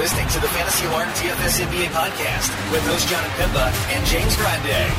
listening to the Fantasy Alarm DFS NBA podcast with host John Pimba and James Grande.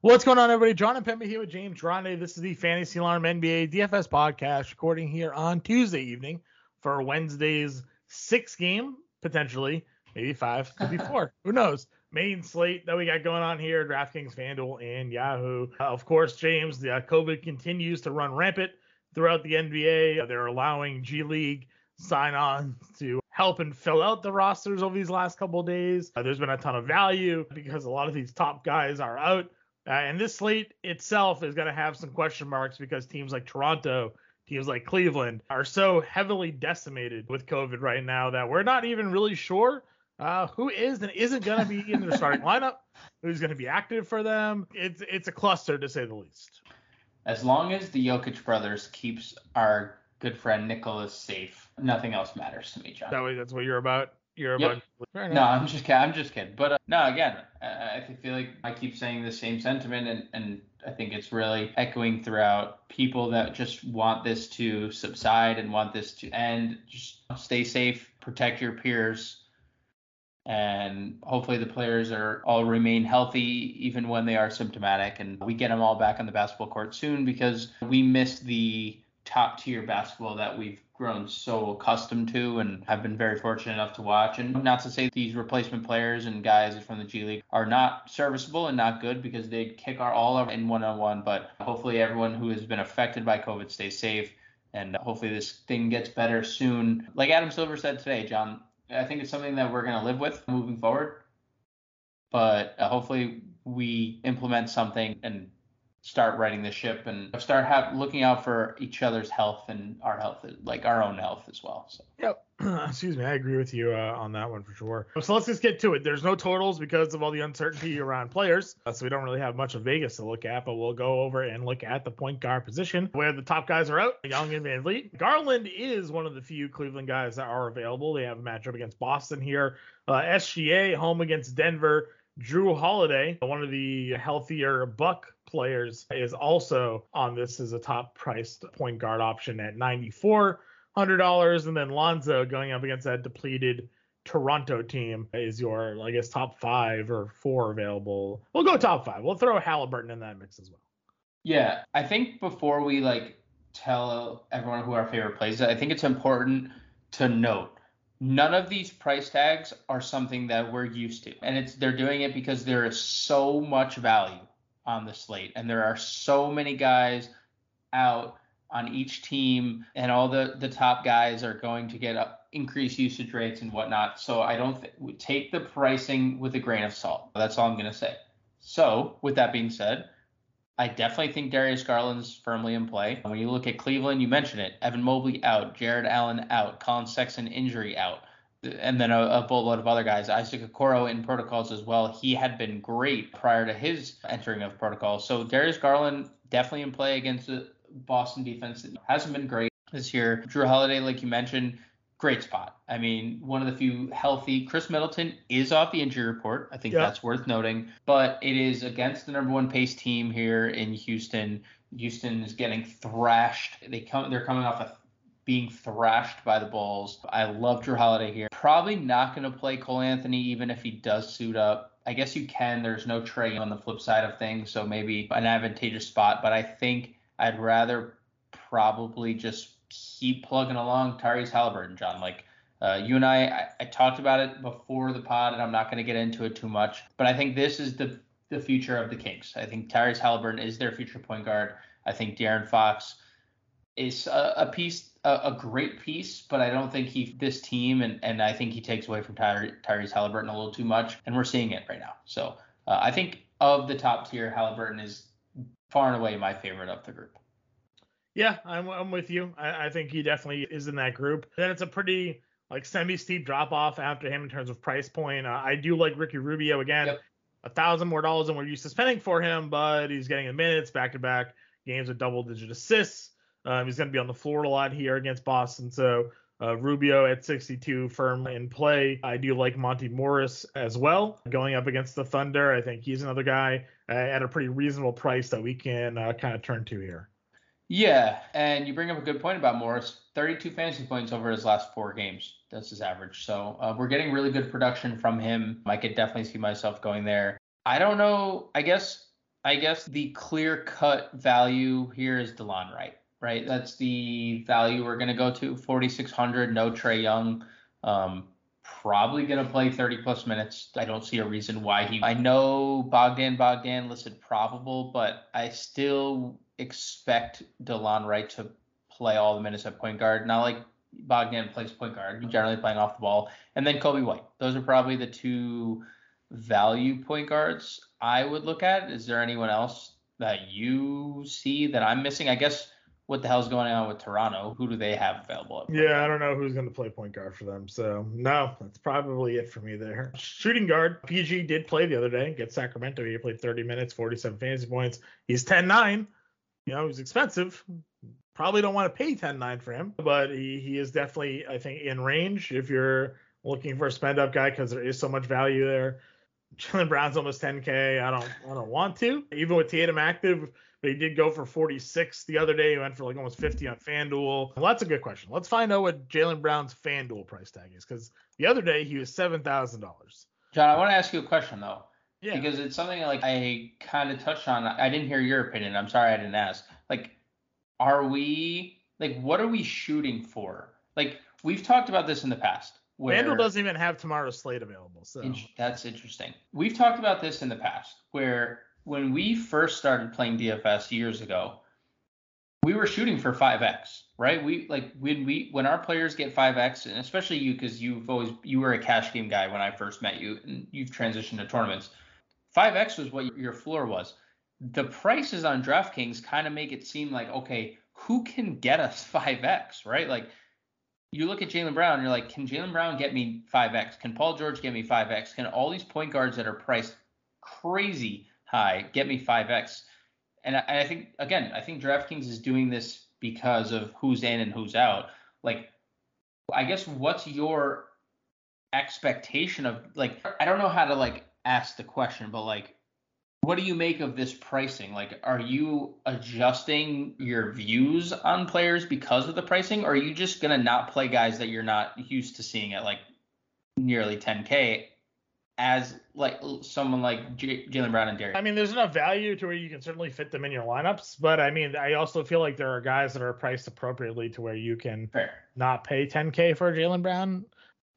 What's going on, everybody? John and Pimba here with James Grande. This is the Fantasy Alarm NBA DFS podcast, recording here on Tuesday evening for Wednesday's six game, potentially, maybe five, could be four. Who knows? Main slate that we got going on here DraftKings, FanDuel, and Yahoo. Uh, of course, James, the uh, COVID continues to run rampant throughout the NBA. They're allowing G League sign on to help and fill out the rosters over these last couple days. Uh, there's been a ton of value because a lot of these top guys are out. Uh, and this slate itself is going to have some question marks because teams like Toronto, teams like Cleveland are so heavily decimated with COVID right now that we're not even really sure uh, who is and isn't going to be in their starting lineup, who's going to be active for them. It's it's a cluster to say the least. As long as the Jokic brothers keeps our good friend Nicholas safe, nothing else matters to me, John. That way, that's what you're about. You're Yep. about. No, I'm just kidding. I'm just kidding. But uh, no, again, I, I feel like I keep saying the same sentiment, and, and I think it's really echoing throughout people that just want this to subside and want this to end. Just stay safe, protect your peers, and hopefully the players are all remain healthy even when they are symptomatic, and we get them all back on the basketball court soon because we missed the top tier basketball that we've grown so accustomed to and have been very fortunate enough to watch. And not to say these replacement players and guys from the G League are not serviceable and not good because they kick our all in one on one. But hopefully everyone who has been affected by COVID stays safe and hopefully this thing gets better soon. Like Adam Silver said today, John, I think it's something that we're going to live with moving forward. But hopefully we implement something and start righting the ship and start have, looking out for each other's health and our health, like our own health as well. So. Yep. Excuse me. I agree with you uh, on that one for sure. So let's just get to it. There's no totals because of all the uncertainty around players. Uh, so we don't really have much of Vegas to look at, but we'll go over and look at the point guard position where the top guys are out. Young and VanVleet. Garland is one of the few Cleveland guys that are available. They have a matchup against Boston here. Uh, SGA home against Denver. Jrue Holiday, one of the healthier Buck players, is also on this as a top priced point guard option at $9,400. And then Lonzo going up against that depleted Toronto team is your, I guess, top five or four available. We'll go top five. We'll throw Halliburton in that mix as well. Yeah, I think before we like tell everyone who our favorite plays is, I think it's important to note none of these price tags are something that we're used to. And it's they're doing it because there is so much value on the slate and there are so many guys out on each team and all the the top guys are going to get up increased usage rates and whatnot. So I don't th- take the pricing with a grain of salt. That's all I'm going to say. So with that being said, I definitely think Darius Garland's firmly in play. When you look at Cleveland, you mentioned it. Evan Mobley out, Jarrett Allen out, Collin Sexton injury out, and then a, a boatload of other guys. Isaac Okoro in protocols as well. He had been great prior to his entering of protocols. So Darius Garland definitely in play against the Boston defense. It hasn't been great this year. Jrue Holiday, like you mentioned, great spot. I mean, one of the few healthy. Khris Middleton is off the injury report. I think Yeah. that's worth noting. But it is against the number one pace team here in Houston. Houston is getting thrashed. They come. They're coming off of being thrashed by the Bulls. I love Jrue Holiday here. Probably not going to play Cole Anthony even if he does suit up. I guess you can. There's no Trae on the flip side of things, so maybe an advantageous spot. But I think I'd rather probably just keep plugging along Tyrese Halliburton, John. Like uh, you and I, I, I talked about it before the pod, and I'm not going to get into it too much. But I think this is the the future of the Kings. I think Tyrese Halliburton is their future point guard. I think De'Aaron Fox is a, a piece, a, a great piece, but I don't think he this team, and and I think he takes away from Tyre, Tyrese Halliburton a little too much, and we're seeing it right now. So uh, I think of the top tier, Halliburton is far and away my favorite of the group. Yeah, I'm, I'm with you. I, I think he definitely is in that group. Then it's a pretty like semi steep drop off after him in terms of price point. Uh, I do like Ricky Rubio again. Yep. A thousand more dollars than we're used to spending for him, but he's getting the minutes back to back games with double digit assists. Um, he's going to be on the floor a lot here against Boston. So uh, Rubio at 62 firm in play. I do like Monty Morris as well going up against the Thunder. I think he's another guy uh, at a pretty reasonable price that we can uh, kind of turn to here. Yeah, and you bring up a good point about Morris. 32 fantasy points over his last four games. That's his average. So uh, we're getting really good production from him. I could definitely see myself going there. I don't know. I guess I guess the clear cut value here is Delon Wright, right? That's the value we're gonna go to. 4600. No Trae Young. Um, probably going to play 30 plus minutes. I don't see a reason why he. I know Bogdan Bogdan listed probable, but I still expect Delon Wright to play all the minutes at point guard. Not like Bogdan plays point guard, generally playing off the ball, and then Coby White. Those are probably the two value point guards I would look at. Is there anyone else that you see that I'm missing? I guess what the hell's going on with Toronto? Who do they have available? Yeah, I don't know who's going to play point guard for them. So no, that's probably it for me there. Shooting guard, PG did play the other day against Sacramento. He played 30 minutes, 47 fantasy points. He's 10-9. You know, he's expensive. Probably don't want to pay 10-9 for him, but he, he is definitely, I think, in range if you're looking for a spend up guy because there is so much value there. Jaylen Brown's almost 10k. I don't I don't want to. Even with Tatum active, but he did go for 46 the other day. He went for like almost 50 on FanDuel. Well, that's a good question. Let's find out what Jaylen Brown's FanDuel price tag is because the other day he was seven thousand dollars. John, I want to ask you a question though. Yeah. Because it's something like I kind of touched on. I didn't hear your opinion. I'm sorry I didn't ask. Like, are we like what are we shooting for? Like we've talked about this in the past. Where, FanDuel doesn't even have tomorrow's slate available. So that's interesting. We've talked about this in the past where when we first started playing DFS years ago, we were shooting for 5x, right? We like when we when our players get 5x, and especially you because you've always you were a cash game guy when I first met you, and you've transitioned to tournaments. 5x was what your floor was. The prices on DraftKings kind of make it seem like okay, who can get us 5x, right? Like you look at Jaylen Brown, you're like, can Jaylen Brown get me 5x? Can Paul George get me 5x? Can all these point guards that are priced crazy high get me 5x? And I, I think again, I think DraftKings is doing this because of who's in and who's out. Like, I guess what's your expectation of like I don't know how to like ask the question, but like what do you make of this pricing? Like, are you adjusting your views on players because of the pricing, or are you just gonna not play guys that you're not used to seeing at like nearly 10k as like someone like J- Jaylen Brown and Derek? I mean, there's enough value to where you can certainly fit them in your lineups, but I mean, I also feel like there are guys that are priced appropriately to where you can Fair. not pay 10k for Jaylen Brown.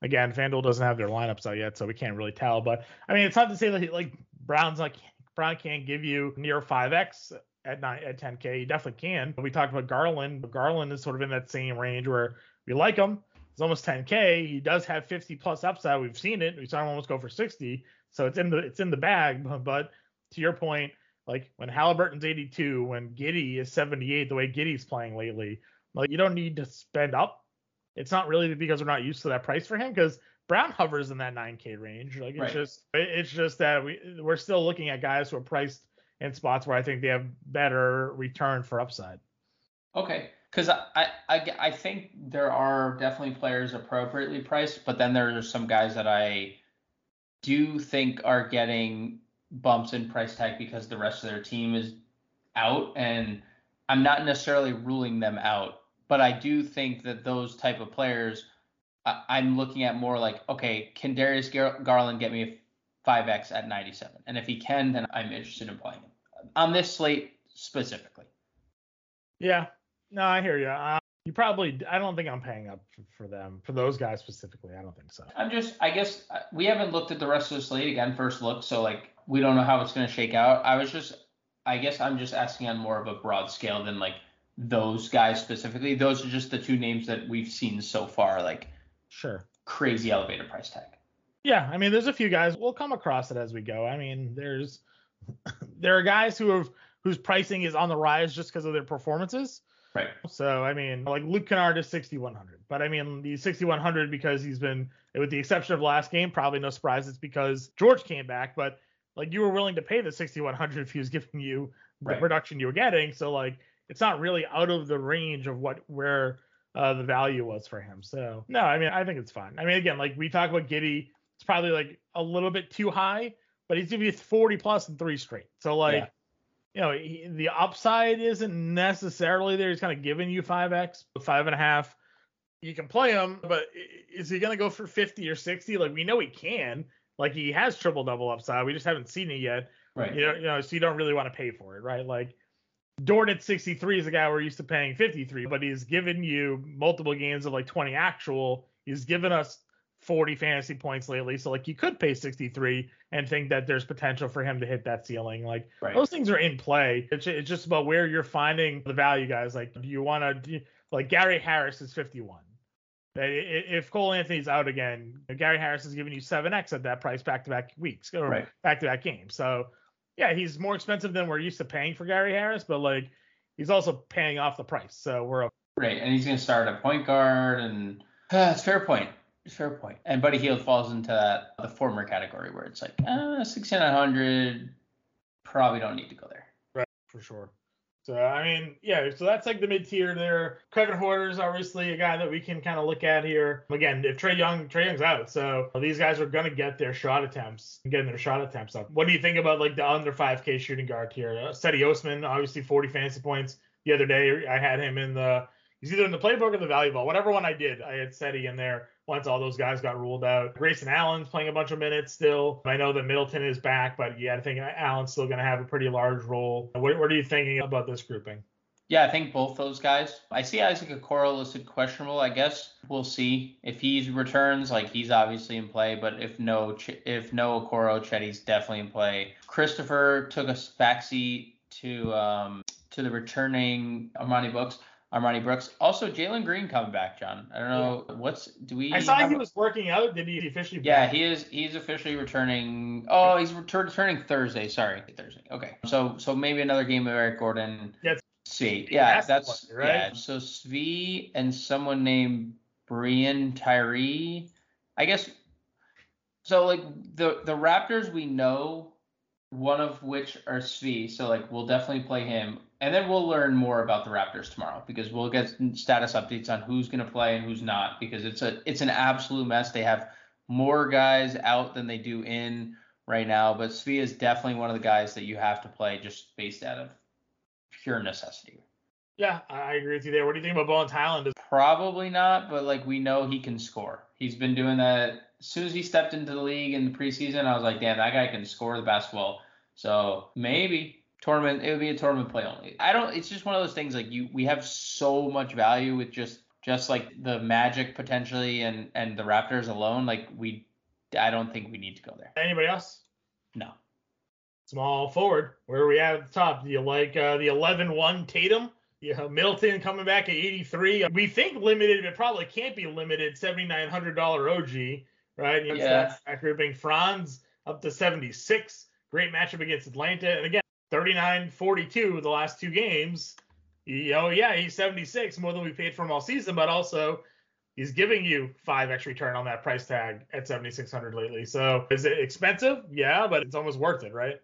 Again, FanDuel doesn't have their lineups out yet, so we can't really tell. But I mean, it's not to say that like Brown's like Brown can't give you near 5x at nine at 10k. He definitely can. We talked about Garland. but Garland is sort of in that same range where we like him. He's almost 10k. He does have 50 plus upside. We've seen it. We saw him almost go for 60. So it's in the it's in the bag. But, but to your point, like when Halliburton's 82, when Giddey is 78, the way Giddey's playing lately, like you don't need to spend up. It's not really because we're not used to that price for him because Brown hovers in that 9K range. Like it's right. just it's just that we we're still looking at guys who are priced in spots where I think they have better return for upside. Okay, because I, I I think there are definitely players appropriately priced, but then there are some guys that I do think are getting bumps in price tag because the rest of their team is out, and I'm not necessarily ruling them out, but I do think that those type of players I, am looking at more like, okay, can Darius Gar- Garland get me a 5x at 97? And if he can, then I'm interested in playing him on this slate specifically. Yeah, no, I hear you. Uh, you probably, I don't think I'm paying up for, for, them, for those guys specifically. I don't think so. I'm just, I guess uh, we haven't looked at the rest of the slate again, first look, so like we don't know how it's going to shake out. I was just, I guess I'm just asking on more of a broad scale than like those guys specifically. Those are just the two names that we've seen so far. Like Sure. Crazy elevator price tag. Yeah, I mean, there's a few guys. We'll come across it as we go. I mean, there's there are guys who have whose pricing is on the rise just because of their performances. Right. So I mean, like Luke Kennard is 6100, but I mean the 6100 because he's been, with the exception of last game, probably no surprise. It's because George came back, but like you were willing to pay the 6100 if he was giving you the right. production you were getting. So like it's not really out of the range of what where uh, the value was for him. So no, I mean I think it's fine. I mean again, like we talk about Giddey, it's probably like a little bit too high, but he's gonna be 40 plus in three straight. So like yeah. you know, he, the upside isn't necessarily there. He's kind of giving you 5x, five and a half. You can play him, but is he going to go for 50 or 60? Like, we know he can. Like, he has triple double upside. We just haven't seen it yet. Right. You know, you know, so you don't really want to pay for it, right? Like, Dort at 63 is a guy we're used to paying 53, but he's given you multiple games of like 20 actual. He's given us 40 fantasy points lately. So like you could pay 63 and think that there's potential for him to hit that ceiling. Like Right. those things are in play. It's, it's just about where you're finding the value, guys. Like do you want to like Gary Harris is 51. I- i- If Cole Anthony's out again, Gary Harris is giving you 7x at that price back to back weeks or Right. back to back games. So yeah, he's more expensive than we're used to paying for Gary Harris, but like he's also paying off the price. So we're Right, and he's going to start at point guard, and uh, it's fair point. Fair point. And Buddy Hield falls into that the former category where it's like, uh, 6900, probably don't need to go there. Right, for sure. So I mean, yeah, so that's like the mid tier there. Kevin Porter's obviously a guy that we can kind of look at here. Again, if Trae Young, Trae Young's out, so these guys are gonna get their shot attempts, getting their shot attempts up. What do you think about like the under 5K shooting guard here? Uh, Cedi Osman, obviously 40 fantasy points the other day. I had him in the he's either in the playbook or the value ball, whatever one I did. I had Cedi in there once all those guys got ruled out. Grayson Allen's playing a bunch of minutes still. I know that Middleton is back, but yeah, I think Allen's still going to have a pretty large role. What, what are you thinking about this grouping? Yeah, I think both those guys. I see Isaac Okoro listed questionable. I guess we'll see if he returns. Like he's obviously in play, but if no, if no Okoro, Cedi's definitely in play. Christopher took a backseat to um to the returning Armoni Brooks. Armoni Brooks. Also, Jalen Green coming back, John. I don't know what's do we. I saw he a- was working out. Did he officially? Yeah, back? he is. He's officially returning. Oh, he's retur- returning Thursday. Sorry, Thursday. Okay. So so maybe another game of Eric Gordon. That's- Sweet. Yeah, that's play, right? yeah. So Svi and someone named Brian Tyree. I guess. So like the the Raptors, we know one of which are Svi. So like we'll definitely play him, and then we'll learn more about the Raptors tomorrow because we'll get status updates on who's gonna play and who's not because it's a it's an absolute mess. They have more guys out than they do in right now, but Svi is definitely one of the guys that you have to play just based out of pure necessity. Yeah, I agree with you there. What do you think about Bones Hyland? Probably not, but like we know he can score. He's been doing that as soon as he stepped into the league in the preseason. I was like, damn, that guy can score the basketball. So maybe tournament. It would be a tournament play only. I don't. It's just one of those things like you. We have so much value with just just like the Magic potentially and and the Raptors alone. Like we, I don't think we need to go there. Anybody else? No. Small forward. Where are we at at the top? Do you like uh, the 11-1 Tatum? Yeah, Middleton coming back at 83. We think limited, but probably can't be limited. $7,900 OG, right? You Yeah. That, grouping. Franz up to 76. Great matchup against Atlanta. And again, 39-42 the last two games. You oh, know, yeah, he's 76, more than we paid for him all season, but also he's giving you 5x return on that price tag at 7600 lately. So is it expensive? Yeah, but it's almost worth it, right?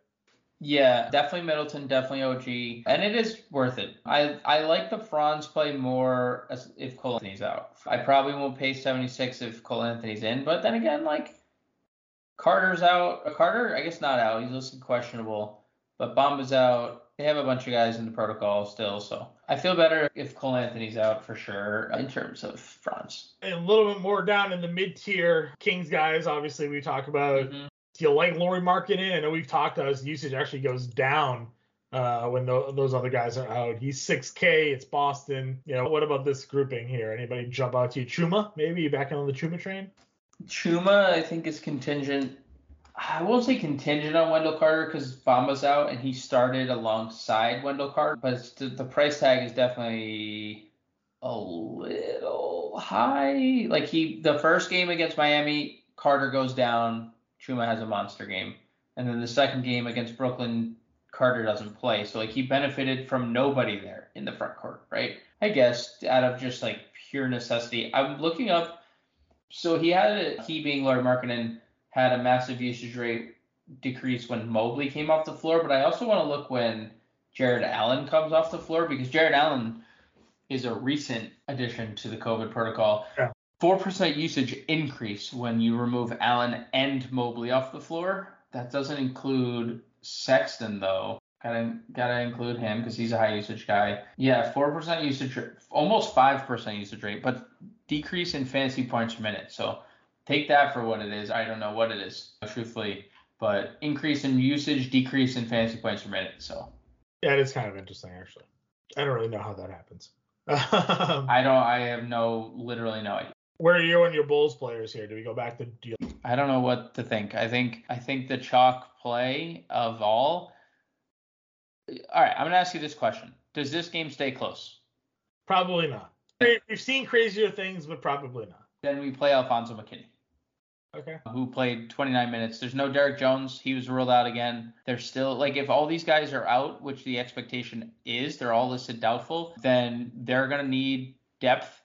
Yeah, definitely Middleton, definitely OG, and it is worth it. I I like the Franz play more as if Cole Anthony's out. I probably won't pay 76 if Cole Anthony's in, but then again, like Carter's out. Uh, Carter, I guess not out. He's listed questionable, but Bamba's out. They have a bunch of guys in the protocol still, so I feel better if Cole Anthony's out for sure in terms of Franz. And a little bit more down in the mid tier Kings guys, obviously we talk about. Mhm. Do you like Lauri Markkanen? I know we've talked about his usage actually goes down uh, when tho- those other guys are out. He's 6K. It's Boston. You know, what about this grouping here? Anybody jump out to you? Chuma? Maybe you back in on the Chuma train? Chuma, I think, is contingent. I won't say contingent on Wendell Carter because Bamba's out and he started alongside Wendell Carter, but the, the price tag is definitely a little high. Like he, the first game against Miami, Carter goes down. Chuma has a monster game, and then the second game against Brooklyn, Carter doesn't play. So like he benefited from nobody there in the front court, right? I guess out of just like pure necessity. I'm looking up so he had a, he being Lauri Markkanen had a massive usage rate decrease when Mobley came off the floor, but I also want to look when Jarrett Allen comes off the floor because Jarrett Allen is a recent addition to the COVID protocol. Yeah. 4% usage increase when you remove Allen and Mobley off the floor. That doesn't include Sexton though. Gotta gotta include him because he's a high usage guy. Yeah, four percent usage, almost five percent usage rate, but decrease in fantasy points per minute. So take that for what it is. I don't know what it is, truthfully, but increase in usage, decrease in fantasy points per minute. So Yeah, it is kind of interesting actually. I don't really know how that happens. I don't. I have no, literally no idea. Where are you and your Bulls players here? Do we go back to deal? I don't know what to think. I think I think the chalk play of all. All right, I'm gonna ask you this question: Does this game stay close? Probably not. We've seen crazier things, but probably not. Then we play Alfonzo McKinnie. Okay. Who played 29 minutes? There's no Derrick Jones. He was ruled out again. There's still like if all these guys are out, which the expectation is, they're all listed doubtful. Then they're gonna need depth,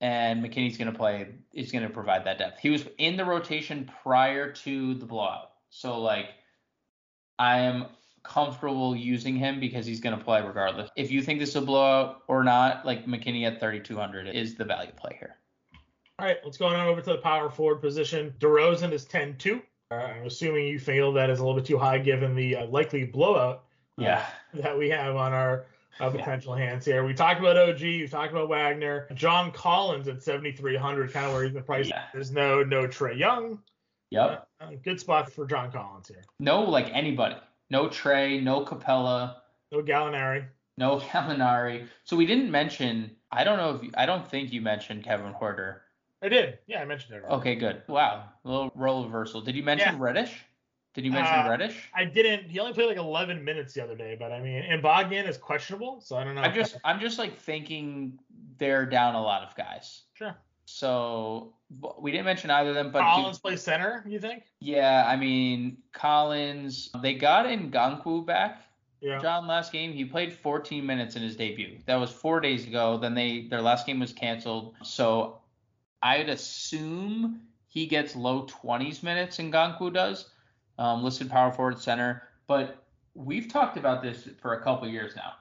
and McKinnie's gonna play. He's gonna provide that depth. He was in the rotation prior to the blowout, so like I am comfortable using him because he's going to play regardless. If you think this is a blowout or not, like McKinnie at 3,200 is the value play here. All right, let's go on over to the power forward position. DeRozan is 10-2. Uh, I'm assuming you feel that is a little bit too high given the uh, likely blowout uh, Yeah. that we have on our uh, potential hands here. We talked about OG, we talked about Wagner, John Collins at 7,300, kind of where he's been priced. Yeah. There's no no Trae Young. Yep. Uh, good spot for John Collins here. No, like anybody. No Trae, no Capela, No Gallinari. no Gallinari. So we didn't mention. I don't know if you, I don't think you mentioned Kevin Porter. I did. Yeah, I mentioned it. Already. Okay, good. Wow, a little role reversal. Did you mention Yeah. Reddish? Did you mention Uh, Reddish? I didn't. He only played like 11 minutes the other day, but I mean, and Bogdan is questionable, so I don't know. I'm just I'm just like thinking they're down a lot of guys. sure. So we didn't mention either of them, but Collins dude, plays center. You think? yeah, I mean Collins. They got Okongwu back. Yeah. John last game he played 14 minutes in his debut. That was four days ago. Then they their last game was canceled. So I'd assume he gets low 20s minutes. Okongwu does. Um, listed power forward center. But we've talked about this for a couple years now.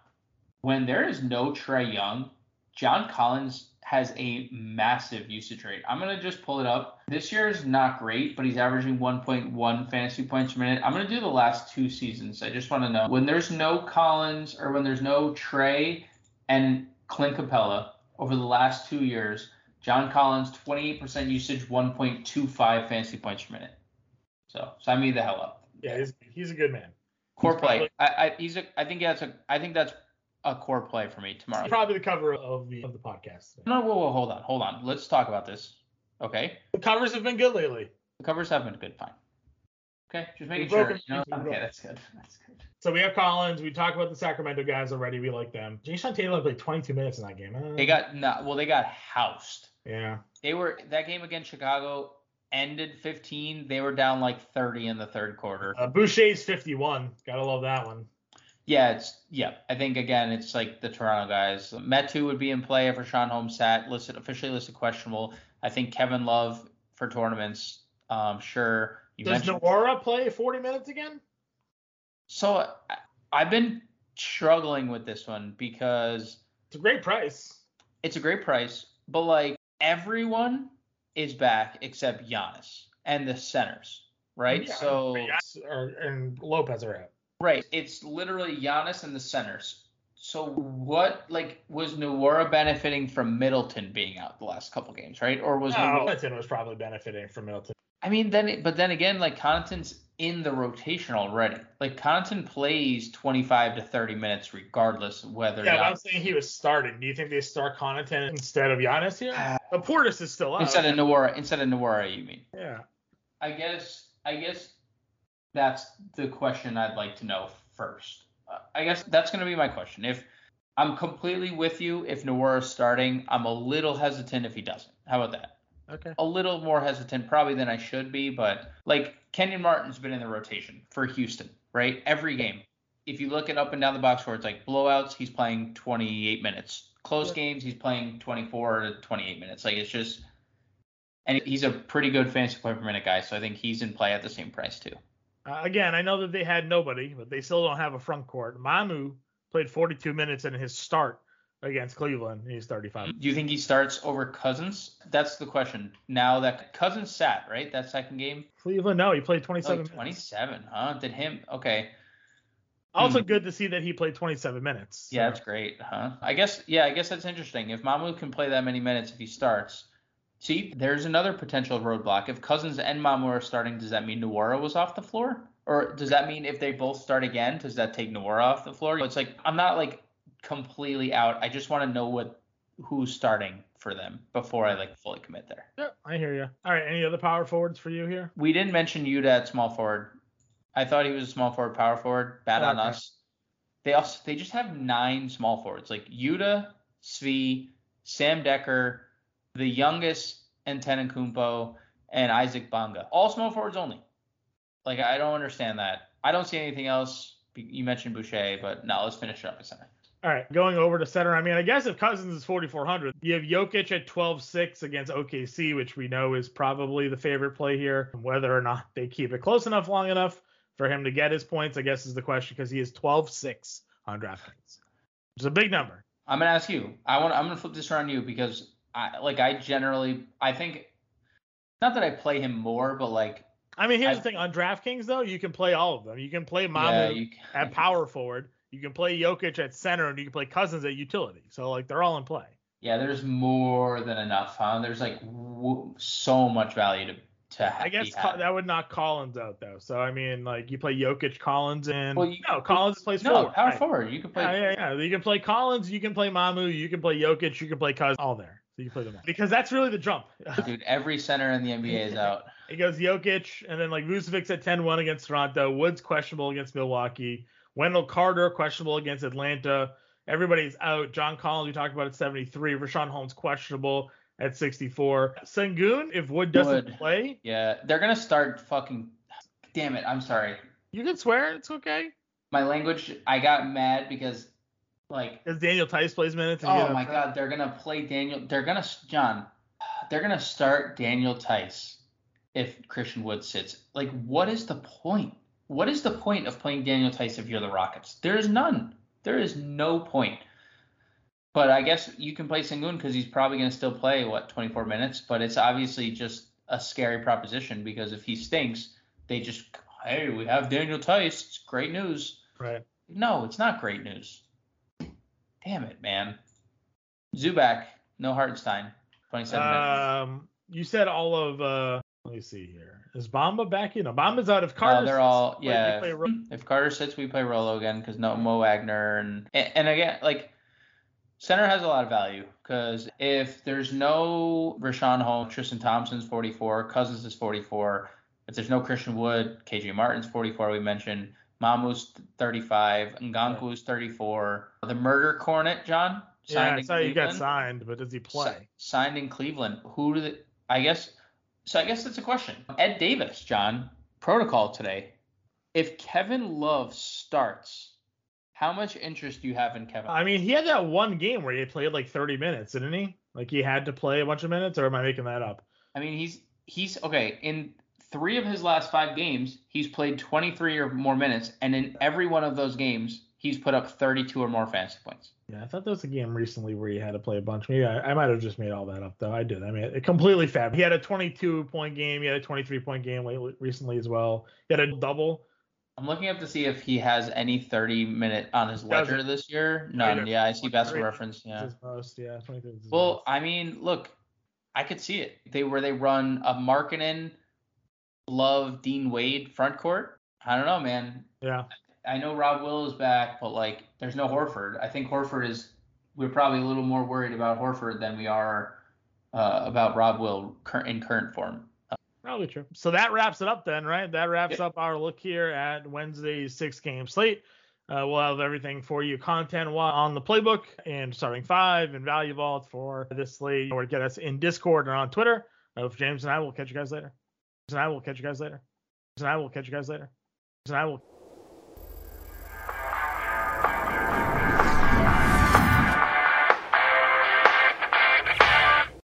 When there is no Trae Young, John Collins has a massive usage rate. I'm gonna just pull it up. This year is not great, but he's averaging 1.1 fantasy points per minute. I'm gonna do the last two seasons. I just want to know when there's no Collins or when there's no Trae and Clint Capela over the last two years. John Collins 28% usage, 1.25 fantasy points per minute. So sign me the hell up. Yeah, he's, he's a good man. Core he's play. probably- I, I he's a I think that's a I think that's a core play for me tomorrow. Probably the cover of the of the podcast. No, whoa, whoa, hold on, hold on. Let's talk about this. Okay. The covers have been good lately. The covers have been good, fine. Okay, just making sure. broke You know? it. We broke Okay, that's good. That's good. So we have Collins. We talked about the Sacramento guys already. We like them. Jason Taylor played 22 minutes in that game. Uh, They got not well. They got housed. yeah. They were that game against Chicago ended 15. They were down like 30 in the third quarter. Uh, Boucher's 51. Gotta love that one. Yeah, it's yeah. I think again, it's like the Toronto guys. Metu would be in play if Richaun Holmes sat listed officially listed questionable. I think Kevin Love for tournaments. Um, sure. You Does mentioned Nwora play 40 minutes again? So I, I've been struggling with this one because It's a great price. it's a great price, but like everyone is back except Giannis and the centers, right? Yeah, so or, and Lopez are out. right, it's literally Giannis and the centers. So what like was Nwora benefiting from Middleton being out the last couple games, right? Or was No, Nwora- Middleton was probably benefiting from Middleton. I mean, then, but then again, like Connaughton's in the rotation already. Like Connaughton plays 25 to 30 minutes regardless whether. Yeah, but I'm saying he was starting. Do you think they start Connaughton instead of Giannis here? Uh, But Portis is still out. instead of Nwora, instead of Nwora, you mean? yeah. I guess, I guess that's the question I'd like to know first. Uh, I guess that's going to be my question. If I'm completely with you, if Nwora's starting, I'm a little hesitant if he doesn't. How about that? Okay. a little more hesitant probably than I should be, but like Kenyon Martin's been in the rotation for Houston, right? Every game. If you look at up and down the box score, it's like blowouts, he's playing 28 minutes. Close Yeah. games, he's playing 24 to 28 minutes. Like it's just, and he's a pretty good fantasy player per minute guy, so I think he's in play at the same price too. Uh, again, I know that they had nobody, but they still don't have a front court. Mamu played 42 minutes in his start against Cleveland. He's 35. Do you think he starts over Cousins? That's the question. Now that Cousins sat, right? That second game? Cleveland, no, he played Oh, 27 minutes. 27, huh? Did him? Okay. Also, good to see that he played 27 minutes. Hmm. Yeah, that's great, huh? I guess, yeah, I guess that's interesting. If Mamu can play that many minutes if he starts, see, there's another potential roadblock. If Cousins and Mamu are starting, does that mean Nwora was off the floor? Or does that mean if they both start again, does that take Nwora off the floor? It's like I'm not like completely out. I just want to know what who's starting for them before I like fully commit there. Yeah, I hear you. All right, any other power forwards for you here? We didn't mention Yuta at small forward. I thought he was a small forward, power forward. Bad on us. They also they just have nine small forwards like Yuta, Svi, Sam Dekker, the youngest Antetokounmpo, and Isaac Bonga. All small forwards only. Like I don't understand that. I don't see anything else. You mentioned Boucher, but now let's finish it up at center. All right, going over to center. I mean, I guess if Cousins is 4,400, you have Jokic at 12-6 against OKC, which we know is probably the favorite play here. Whether or not they keep it close enough, long enough for him to get his points, I guess is the question because he is 12-6 on DraftKings. It's a big number. I'm gonna ask you. I want. I'm gonna flip this around you because I like. I generally. I think. Not that I play him more, but like. I mean, here's I- the thing on DraftKings though, you can play all of them. You can play Mamu yeah, at power forward, you can play Jokic at center, and you can play Cousins at utility. So like they're all in play. Yeah, there's more than enough, huh? There's like w- so much value to to have. I guess Co- that would knock Collins out though. So I mean, like you play Jokic, Collins, and Well, you- no, Collins plays no forward. power Right. forward. You can play. Yeah, yeah, yeah. You can play Collins, you can play Mamu, you can play Jokic, you can play Cousins, all there. So you play them all. Because that's really the jump. Dude, every center in the NBA is out. it goes Jokic, and then like Vucevic at 10-1 against Toronto, Woods questionable against Milwaukee, Wendell Carter questionable against Atlanta. Everybody's out. John Collins, we talked about at 73. Richaun Holmes questionable at 64. Sengun, if Wood doesn't Wood. play, Yeah, they're gonna start fucking. Damn it! I'm sorry. you can swear it's okay. My language. I got mad because, like, Because Daniel Theis plays minutes. oh my god, they're gonna play Daniel. They're gonna John. They're gonna start Daniel Theis if Christian Wood sits. Like, what is the point? What is the point of playing Daniel Theis if you're the Rockets? There is none. There is no point. But I guess you can play Sengun because he's probably going to still play what 24 minutes. But it's obviously just a scary proposition because if he stinks, they just hey we have Daniel Theis. It's great news. Right. No, it's not great news. Damn it, man. Zubac, no Hartenstein, 27 minutes. Um, you said all of. uh Let me see here. Is Bamba back in? Bamba's out. If Carter. Oh, they're all they yeah. Ro- If Carter sits, we play Rolo again because no Mo Wagner and and, and again like center has a lot of value because if there's no Richaun Holmes, Tristan Thompson's 44, Cousins is 44. If there's no Christian Wood, KJ Martin's 44. We mentioned Mamu's 35, Okongwu's 34. The Murder Cornet, John. Yeah, I saw you got signed, but does he play? Si- signed in Cleveland. Who do they, I guess? So I guess that's a question. Ed Davis, John, protocol today. If Kevin Love starts, how much interest do you have in Kevin? I mean, he had that one game where he played like 30 minutes, didn't he? Like he had to play a bunch of minutes, or am I making that up? I mean, he's he's okay in three of his last five games. He's played 23 or more minutes, and in every one of those games, he's put up 32 or more fantasy points. Yeah, I thought there was a game recently where he had to play a bunch. Maybe I, I might have just made all that up though. I did. I mean, it completely fab. He had a 22 point game. He had a 23 point game lately, recently as well. He had a double. I'm looking up to see if he has any 30 minute on his Doesn't. ledger this year. None. Yeah, I see 23. basketball reference. Yeah. Most. Yeah, 23. his Well, most. I mean, look, I could see it. They where they run a Markkanen, Love, Dean Wade front court. I don't know, man. yeah. I know Rob Will is back, but like, there's no Horford. I think Horford is. We're probably a little more worried about Horford than we are uh, about Rob Will cur- in current form. Probably true. So that wraps it up then, right? That wraps Yeah. up our look here at Wednesday's six game slate. Uh, we'll have everything for you content on the playbook and starting five and value vault for this slate. Or get us in Discord or on Twitter. Uh, James and I will catch you guys later. James and I will catch you guys later. James and I will catch you guys later. James and I will.